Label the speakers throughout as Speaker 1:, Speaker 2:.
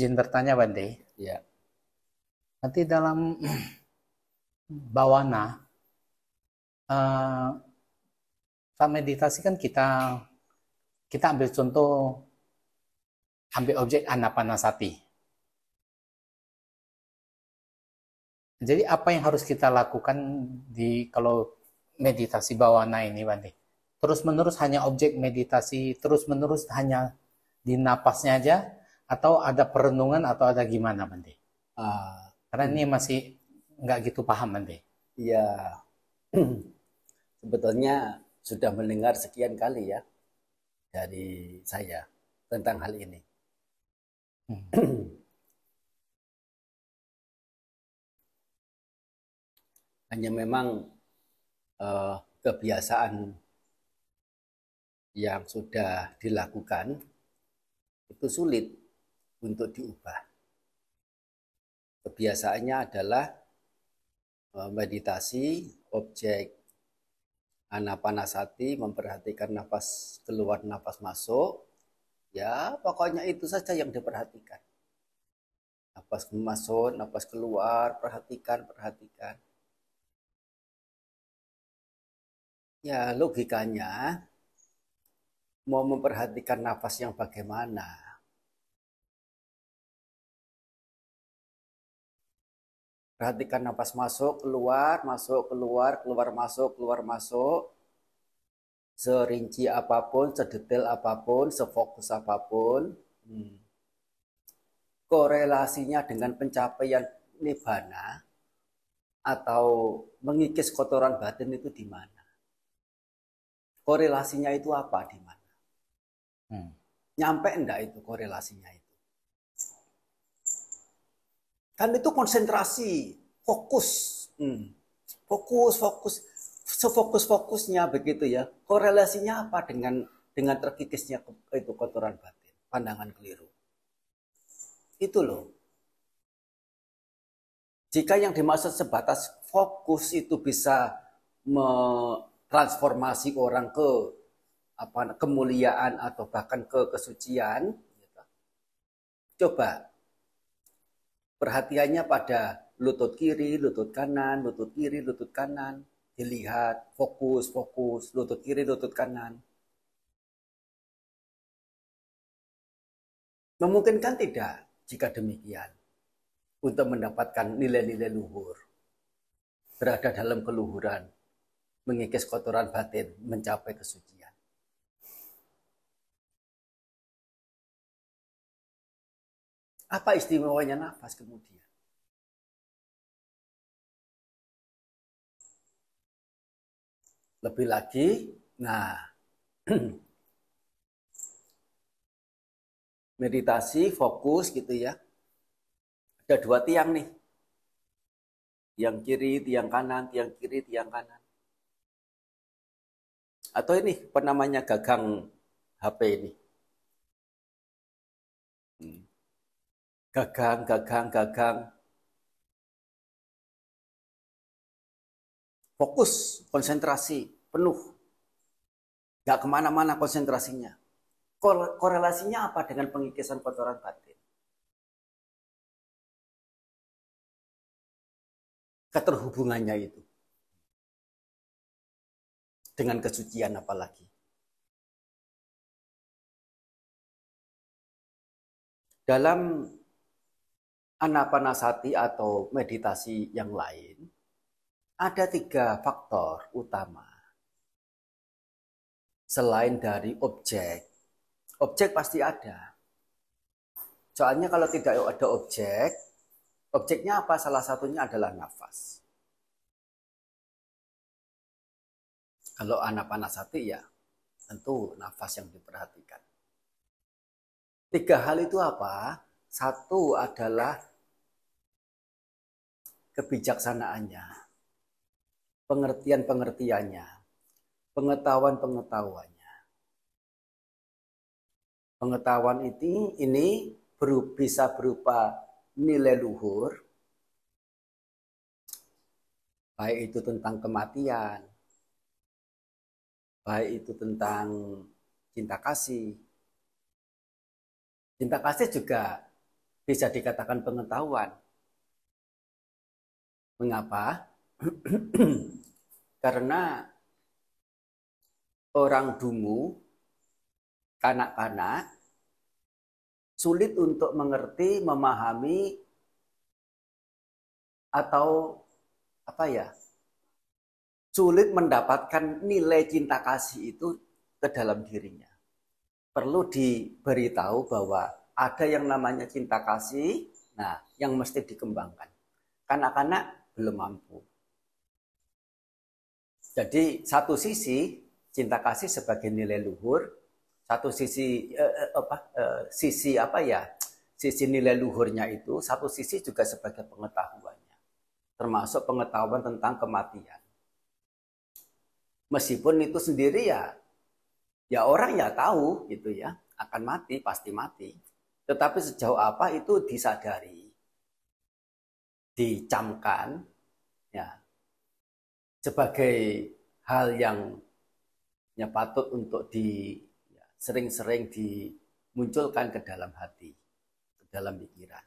Speaker 1: izin bertanya Bande.
Speaker 2: Ya.
Speaker 1: Nanti dalam bawana uh, saat meditasi kan kita kita ambil contoh ambil objek anapanasati. Jadi apa yang harus kita lakukan di kalau meditasi bawana ini Bande? Terus menerus hanya objek meditasi, terus menerus hanya di napasnya aja atau ada perenungan atau ada gimana Bande? Uh, Karena ini masih nggak gitu paham Bande.
Speaker 2: Iya. Sebetulnya sudah mendengar sekian kali ya dari saya tentang hal ini. Hmm. Hanya memang uh, kebiasaan yang sudah dilakukan itu sulit untuk diubah. Kebiasaannya adalah eh, meditasi, objek anapanasati, memperhatikan nafas keluar, nafas masuk. Ya, pokoknya itu saja yang diperhatikan. Nafas masuk, nafas keluar, perhatikan, perhatikan. Ya, logikanya mau memperhatikan nafas yang bagaimana. Perhatikan nafas masuk, keluar, masuk, keluar, keluar, masuk, keluar, masuk. Serinci apa pun, sedetail apa pun, sefokus apa pun. Hmm. Korelasinya dengan pencapaian nibbana atau mengikis kotoran batin itu di mana? Korelasinya itu apa di mana? Hmm. Nyampe enggak itu korelasinya itu? Kan itu konsentrasi, fokus. Hmm. Fokus, fokus. Sefokus-fokusnya begitu ya. Korelasinya apa dengan dengan terkikisnya itu kotoran batin, pandangan keliru. Itu loh. Jika yang dimaksud sebatas fokus itu bisa transformasi orang ke apa kemuliaan atau bahkan ke kesucian gitu. coba perhatiannya pada lutut kiri, lutut kanan, lutut kiri, lutut kanan, dilihat, fokus, fokus, lutut kiri, lutut kanan. Memungkinkan tidak jika demikian untuk mendapatkan nilai-nilai luhur, berada dalam keluhuran, mengikis kotoran batin, mencapai kesucian. Apa istimewanya nafas kemudian? Lebih lagi, nah, meditasi, fokus gitu ya. Ada dua tiang nih. Tiang kiri, tiang kanan, tiang kiri, tiang kanan. Atau ini penamanya gagang HP ini. Gagang, gagang, gagang. Fokus, konsentrasi, penuh. Gak ke mana-mana konsentrasinya. Korelasinya apa dengan pengikisan kotoran batin? Keterhubungannya itu. Dengan kesucian apalagi. Dalam anapanasati atau meditasi yang lain, ada tiga faktor utama. Selain dari objek, objek pasti ada. Soalnya kalau tidak ada objek, objeknya apa? Salah satunya adalah nafas. Kalau anapanasati ya tentu nafas yang diperhatikan. Tiga hal itu apa? Satu adalah kebijaksanaannya, pengertian-pengertiannya, pengetahuan-pengetahuannya. Pengetahuan ini ini bisa berupa nilai luhur, baik itu tentang kematian, baik itu tentang cinta kasih. Cinta kasih juga bisa dikatakan pengetahuan. Mengapa? Karena orang dungu, kanak-kanak, sulit untuk mengerti, memahami, atau apa ya, sulit mendapatkan nilai cinta kasih itu ke dalam dirinya. Perlu diberitahu bahwa ada yang namanya cinta kasih, nah yang mesti dikembangkan. Kanak-kanak belum mampu. Jadi satu sisi cinta kasih sebagai nilai luhur, satu sisi eh, eh, apa eh, sisi apa ya? Sisi nilai luhurnya itu satu sisi juga sebagai pengetahuannya. Termasuk pengetahuan tentang kematian. Meskipun itu sendiri ya ya orang ya tahu gitu ya, akan mati, pasti mati. Tetapi sejauh apa itu disadari, dicamkan, ya sebagai hal yang ya, patut untuk di ya, sering-sering dimunculkan ke dalam hati, ke dalam pikiran.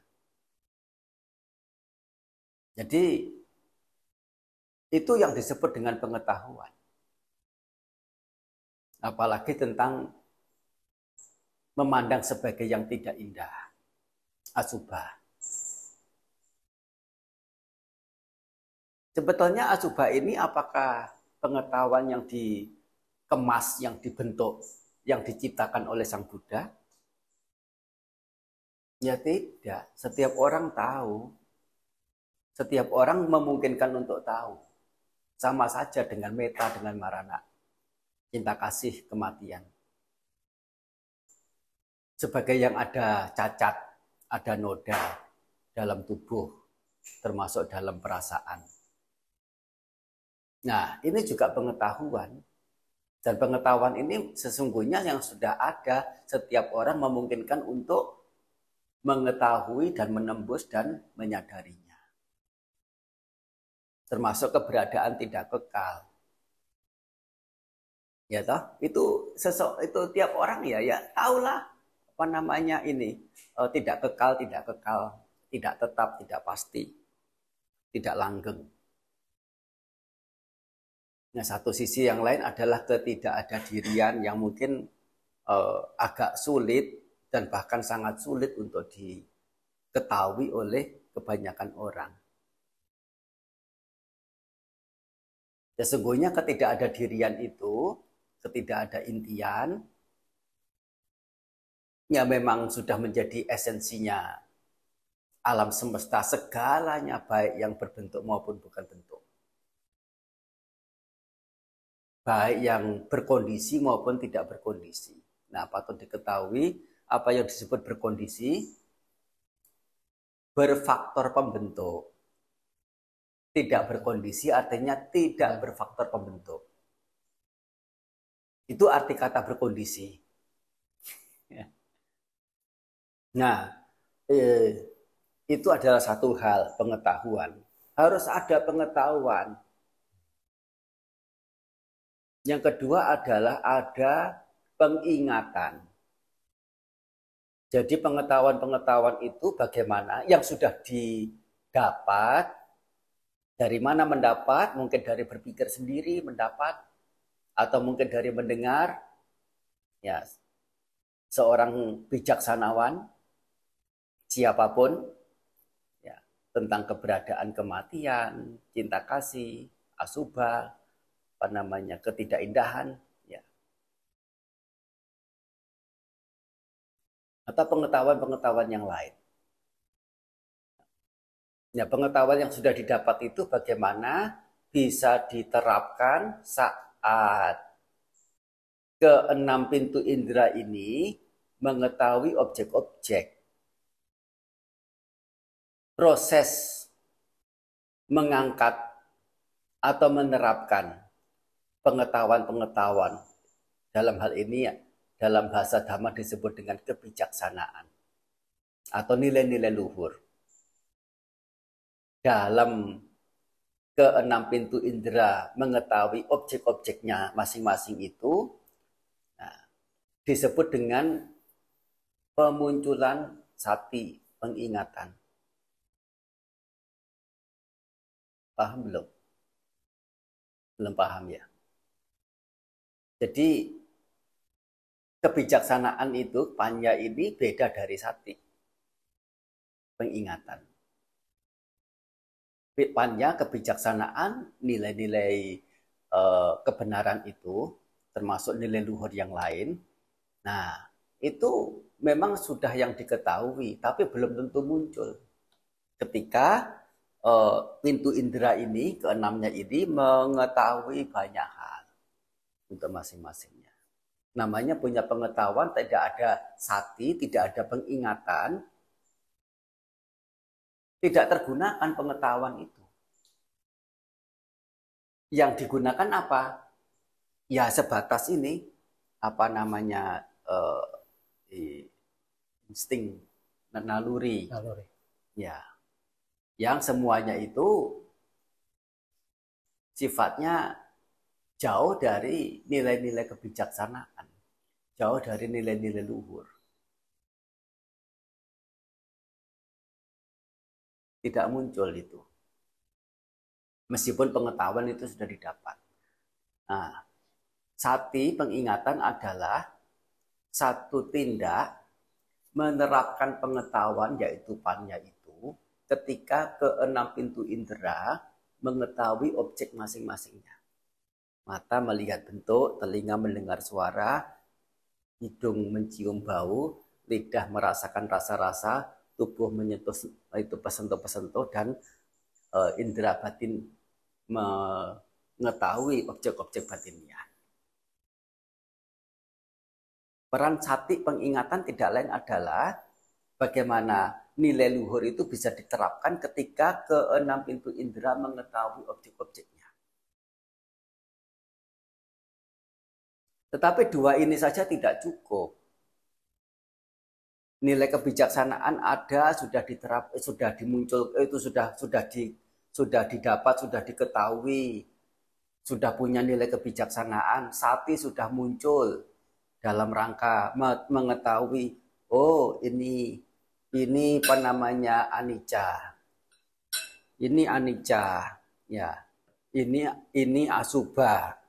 Speaker 2: Jadi itu yang disebut dengan pengetahuan. Apalagi tentang memandang sebagai yang tidak indah, asubah. Sebetulnya asubah ini apakah pengetahuan yang dikemas, yang dibentuk, yang diciptakan oleh Sang Buddha? Ya tidak. Setiap orang tahu. Setiap orang memungkinkan untuk tahu. Sama saja dengan meta, dengan marana. Cinta kasih, kematian. Sebagai yang ada cacat, ada noda dalam tubuh, termasuk dalam perasaan Nah, ini juga pengetahuan. Dan pengetahuan ini sesungguhnya yang sudah ada setiap orang memungkinkan untuk mengetahui dan menembus dan menyadarinya. Termasuk keberadaan tidak kekal. Ya toh, itu sesok itu tiap orang ya ya tahulah apa namanya ini uh, tidak kekal, tidak kekal, tidak tetap, tidak pasti, tidak langgeng. Nah, satu sisi yang lain adalah ketidakadadirian yang mungkin uh, agak sulit dan bahkan sangat sulit untuk diketahui oleh kebanyakan orang. Sesungguhnya ketidakadadirian itu, ketidakada intian, ya memang sudah menjadi esensinya alam semesta segalanya baik yang berbentuk maupun bukan bentuk baik yang berkondisi maupun tidak berkondisi. Nah, patut diketahui apa yang disebut berkondisi berfaktor pembentuk. Tidak berkondisi artinya tidak berfaktor pembentuk. Itu arti kata berkondisi. Nah, eh, itu adalah satu hal pengetahuan. Harus ada pengetahuan yang kedua adalah ada pengingatan. Jadi pengetahuan-pengetahuan itu bagaimana? Yang sudah didapat, dari mana mendapat, mungkin dari berpikir sendiri mendapat, atau mungkin dari mendengar, ya seorang bijaksanawan, siapa pun, ya tentang keberadaan kematian, cinta kasih, asubah, apa namanya ketidakindahan ya atau pengetahuan-pengetahuan yang lain. Ya, pengetahuan yang sudah didapat itu bagaimana bisa diterapkan saat keenam pintu indera ini mengetahui objek-objek. Proses mengangkat atau menerapkan pengetahuan-pengetahuan dalam hal ini dalam bahasa dhamma disebut dengan kebijaksanaan atau nilai-nilai luhur. Dalam keenam pintu indera mengetahui objek-objeknya masing-masing itu nah, disebut dengan pemunculan sati, pengingatan. Paham belum? Belum paham ya? Jadi kebijaksanaan itu panya ini beda dari sati. Pengingatan. Panya kebijaksanaan nilai-nilai eh, kebenaran itu termasuk nilai luhur yang lain. Nah, itu memang sudah yang diketahui tapi belum tentu muncul. Ketika eh, pintu indera ini keenamnya ini mengetahui banyak hal untuk masing-masingnya. Namanya punya pengetahuan, tidak ada sati, tidak ada pengingatan, tidak tergunakan pengetahuan itu. Yang digunakan apa? Ya sebatas ini, apa namanya, uh, insting, naluri. naluri. Ya, yang semuanya itu sifatnya jauh dari nilai-nilai kebijaksanaan, jauh dari nilai-nilai luhur. Tidak muncul itu. Meskipun pengetahuan itu sudah didapat. Nah, sati pengingatan adalah satu tindak menerapkan pengetahuan yaitu pannya itu ketika keenam pintu indera mengetahui objek masing-masingnya. Mata melihat bentuk, telinga mendengar suara, hidung mencium bau, lidah merasakan rasa-rasa, tubuh menyentuh itu pesentuh-pesentuh dan e, indera batin mengetahui objek-objek batinnya. Peran sati pengingatan tidak lain adalah bagaimana nilai luhur itu bisa diterapkan ketika keenam pintu indera mengetahui objek-objek Tetapi dua ini saja tidak cukup. Nilai kebijaksanaan ada, sudah diterap, eh, sudah dimuncul, eh, itu sudah sudah di sudah didapat, sudah diketahui, sudah punya nilai kebijaksanaan. Sati sudah muncul dalam rangka mengetahui, oh ini ini apa namanya anicca. Ini anicca, ya. Ini ini asubah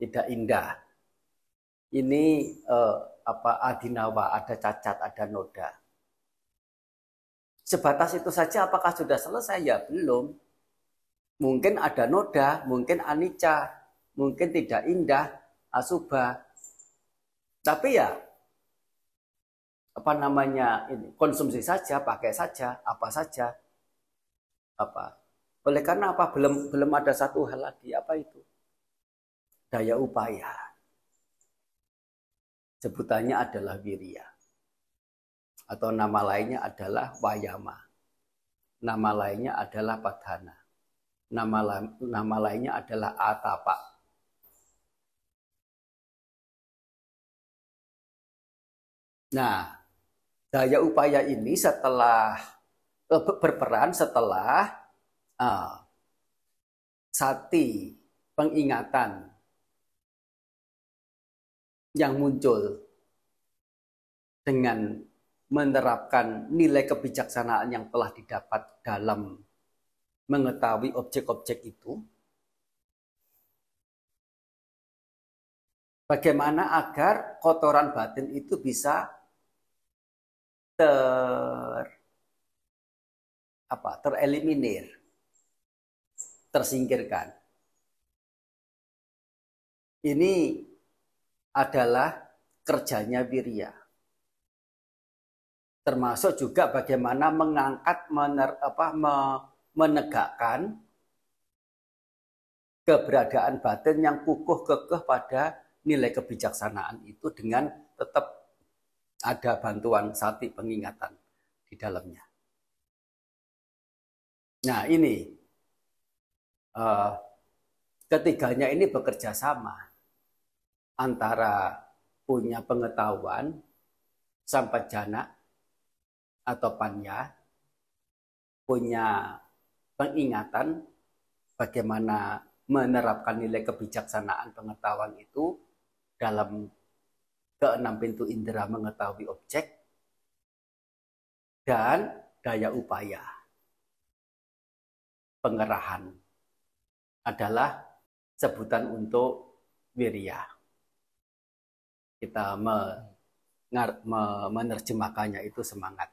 Speaker 2: tidak indah. Ini eh, apa adinawa, ada cacat, ada noda. Sebatas itu saja apakah sudah selesai? Ya belum. Mungkin ada noda, mungkin anicca, mungkin tidak indah, asuba. Tapi ya apa namanya ini konsumsi saja, pakai saja, apa saja. Apa? Oleh karena apa? Belum belum ada satu hal lagi apa itu? Daya upaya. Sebutannya adalah wirya. Atau nama lainnya adalah wayama. Nama lainnya adalah padhana. Nama, nama lainnya adalah atapa. Nah, daya upaya ini setelah eh, berperan setelah uh, sati pengingatan yang muncul dengan menerapkan nilai kebijaksanaan yang telah didapat dalam mengetahui objek-objek itu. Bagaimana agar kotoran batin itu bisa ter apa tereliminir, tersingkirkan. Ini adalah kerjanya wirya. Termasuk juga bagaimana mengangkat, mener, apa, menegakkan keberadaan batin yang kukuh kekeh pada nilai kebijaksanaan itu dengan tetap ada bantuan sati pengingatan di dalamnya. Nah ini uh, ketiganya ini bekerja sama antara punya pengetahuan sampai jana atau panya, punya pengingatan bagaimana menerapkan nilai kebijaksanaan pengetahuan itu dalam keenam pintu indera mengetahui objek dan daya upaya. Pengerahan adalah sebutan untuk wirya. Kita menerjemahkannya itu semangat.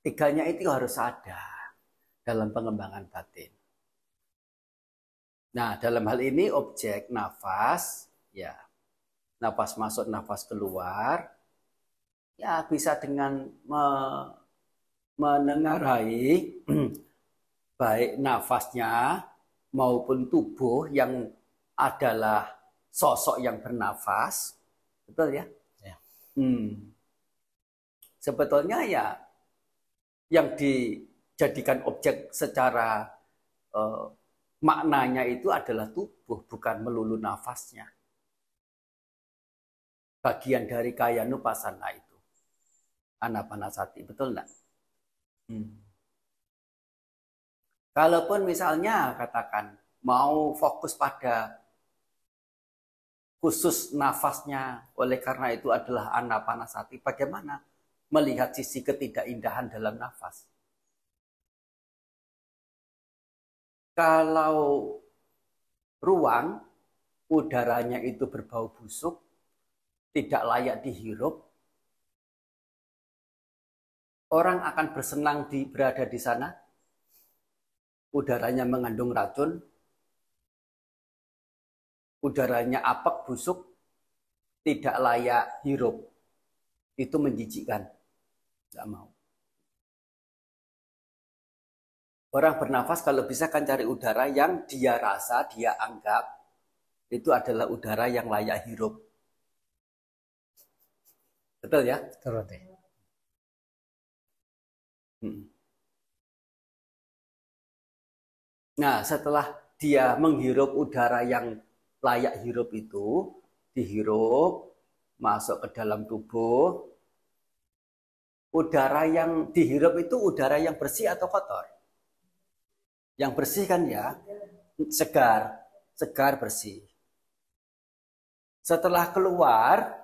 Speaker 2: Tiganya itu harus ada dalam pengembangan batin. Nah, dalam hal ini objek nafas, ya, nafas masuk, nafas keluar, ya bisa dengan me, menengarai baik nafasnya maupun tubuh yang adalah sosok yang bernafas, betul ya? ya. Hmm. Sebetulnya ya yang dijadikan objek secara uh, maknanya itu adalah tubuh, bukan melulu nafasnya. Bagian dari kaya nupasana itu. Anapanasati, betul enggak? Hmm. Kalaupun misalnya katakan mau fokus pada khusus nafasnya oleh karena itu adalah anapanasati, bagaimana? melihat sisi ketidakindahan dalam nafas. Kalau ruang udaranya itu berbau busuk, tidak layak dihirup, orang akan bersenang di berada di sana. Udaranya mengandung racun, udaranya apek busuk, tidak layak hirup. Itu menjijikkan. Nggak mau. Orang bernafas kalau bisa kan cari udara yang dia rasa, dia anggap itu adalah udara yang layak hirup. Betul ya? Betul. Hmm. Nah, setelah dia menghirup udara yang layak hirup itu, dihirup, masuk ke dalam tubuh, udara yang dihirup itu udara yang bersih atau kotor? Yang bersih kan ya, segar, segar bersih. Setelah keluar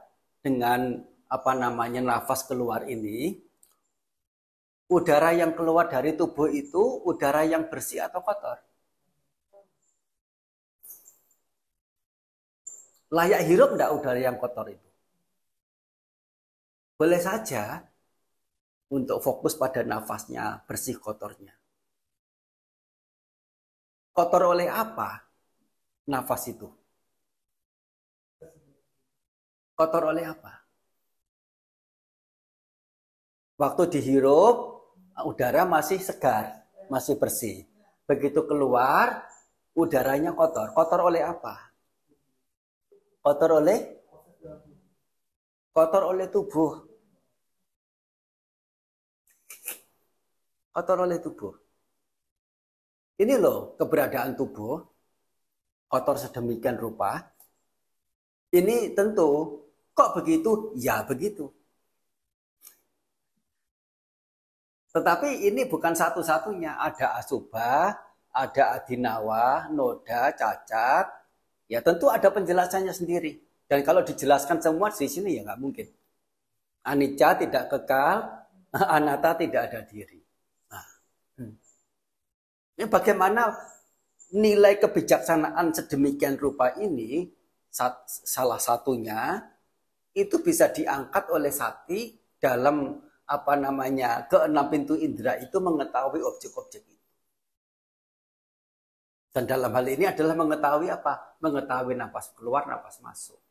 Speaker 2: dengan apa namanya nafas keluar ini, udara yang keluar dari tubuh itu udara yang bersih atau kotor? Layak hirup enggak udara yang kotor itu? Boleh saja, untuk fokus pada nafasnya, bersih kotornya. Kotor oleh apa nafas itu? Kotor oleh apa? Waktu dihirup, udara masih segar, masih bersih. Begitu keluar, udaranya kotor. Kotor oleh apa? Kotor oleh kotor oleh tubuh. kotor oleh tubuh. Ini loh keberadaan tubuh kotor sedemikian rupa. Ini tentu kok begitu? Ya begitu. Tetapi ini bukan satu-satunya. Ada asuba, ada adinawa, noda, cacat. Ya tentu ada penjelasannya sendiri. Dan kalau dijelaskan semua di sini ya nggak mungkin. Anicca tidak kekal, anata tidak ada diri. Ini bagaimana nilai kebijaksanaan sedemikian rupa ini salah satunya itu bisa diangkat oleh sati dalam apa namanya keenam pintu indera itu mengetahui objek-objek. Dan dalam hal ini adalah mengetahui apa? Mengetahui nafas keluar, nafas masuk.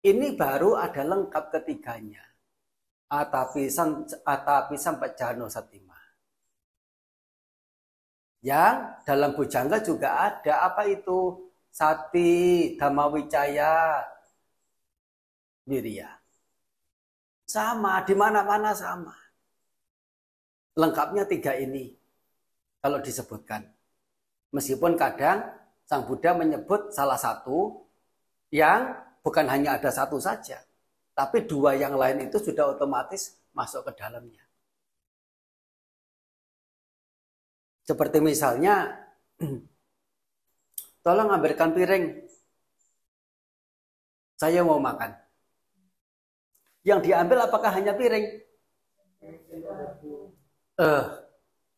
Speaker 2: Ini baru ada lengkap ketiganya. Atapi, atapi sampai jano satima. Yang dalam bujangga juga ada apa itu? Sati, Dhamawicaya, Wirya. Sama, di mana-mana sama. Lengkapnya tiga ini kalau disebutkan. Meskipun kadang Sang Buddha menyebut salah satu yang bukan hanya ada satu saja. Tapi dua yang lain itu sudah otomatis masuk ke dalamnya. Seperti misalnya, tolong ambilkan piring. Saya mau makan. Yang diambil apakah hanya piring? Eh,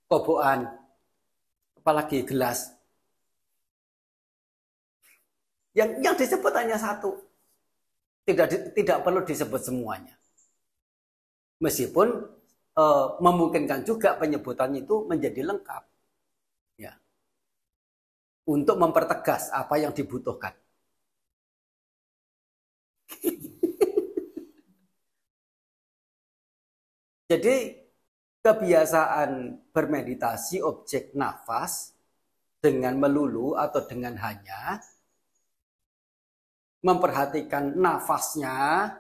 Speaker 2: kobokan, apalagi gelas. Yang yang disebut hanya satu. Tidak tidak perlu disebut semuanya. Meskipun uh, memungkinkan juga penyebutan itu menjadi lengkap. Ya. Untuk mempertegas apa yang dibutuhkan. Jadi kebiasaan bermeditasi objek nafas dengan melulu atau dengan hanya memperhatikan nafasnya,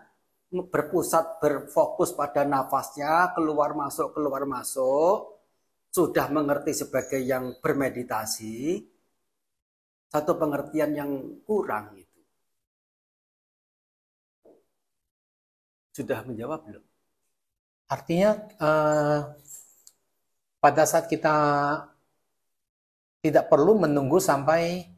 Speaker 2: berpusat berfokus pada nafasnya, keluar masuk keluar masuk, sudah mengerti sebagai yang bermeditasi, satu pengertian yang kurang itu. Sudah menjawab belum?
Speaker 1: Artinya eh, pada saat kita tidak perlu menunggu sampai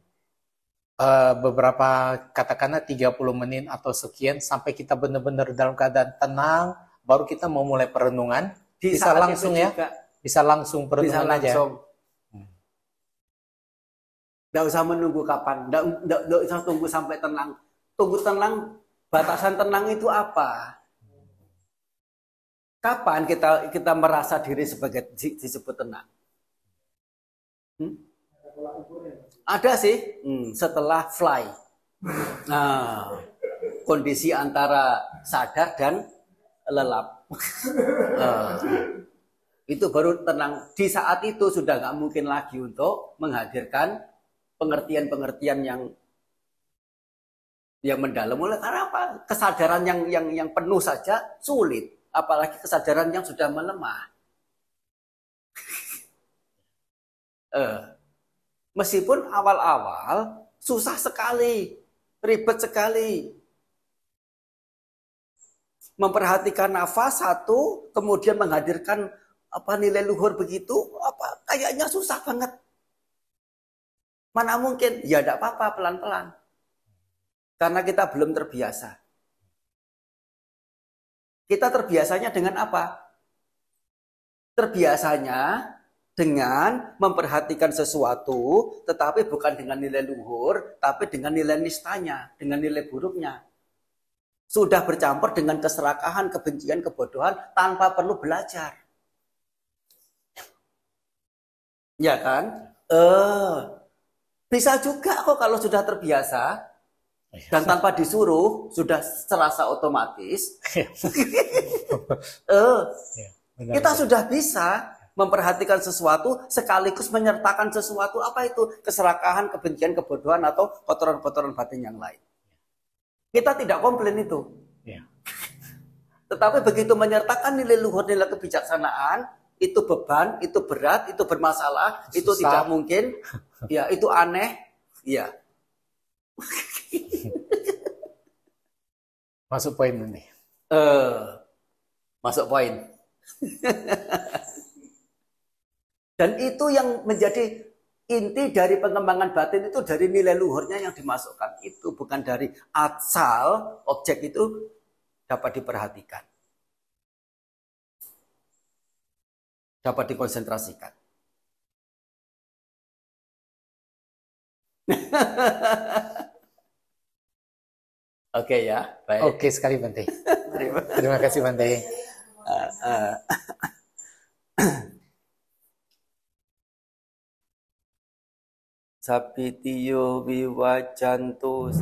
Speaker 1: eh, beberapa katakanlah 30 menit atau sekian sampai kita benar-benar dalam keadaan tenang baru kita mau mulai perenungan Di bisa langsung ya juga. bisa langsung perenungan bisa langsung. aja
Speaker 2: Tidak usah menunggu kapan, tidak usah tunggu sampai tenang. Tunggu tenang, batasan tenang itu apa? Kapan kita kita merasa diri sebagai disebut tenang? Hmm? Ada sih, hmm, setelah fly. Nah, kondisi antara sadar dan lelap. Nah, itu baru tenang. Di saat itu sudah nggak mungkin lagi untuk menghadirkan pengertian-pengertian yang yang mendalam. Oleh karena apa? Kesadaran yang yang yang penuh saja sulit apalagi kesadaran yang sudah melemah. eh, meskipun awal-awal susah sekali, ribet sekali. Memperhatikan nafas satu, kemudian menghadirkan apa nilai luhur begitu, apa kayaknya susah banget. Mana mungkin? Ya tidak apa-apa, pelan-pelan. Karena kita belum terbiasa. Kita terbiasanya dengan apa? Terbiasanya dengan memperhatikan sesuatu, tetapi bukan dengan nilai luhur, tapi dengan nilai nistanya, dengan nilai buruknya. Sudah bercampur dengan keserakahan, kebencian, kebodohan tanpa perlu belajar. Ya kan? Eh, bisa juga kok kalau sudah terbiasa. Dan tanpa disuruh sudah serasa otomatis. uh, kita sudah bisa memperhatikan sesuatu sekaligus menyertakan sesuatu apa itu keserakahan, kebencian, kebodohan atau kotoran-kotoran batin yang lain. Kita tidak komplain itu. Iya. Tetapi begitu menyertakan nilai luhur, nilai kebijaksanaan, itu beban, itu berat, itu bermasalah, Susah. itu tidak mungkin, ya itu aneh, ya
Speaker 1: masuk poin nanti.
Speaker 2: Uh, masuk poin. Dan itu yang menjadi inti dari pengembangan batin itu dari nilai luhurnya yang dimasukkan. Itu bukan dari asal objek itu dapat diperhatikan. Dapat dikonsentrasikan. Oke ya,
Speaker 1: baik. Oke sekali Bante. Terima. Terima kasih Bante. Uh, uh.
Speaker 2: Sapitiyo viwajantu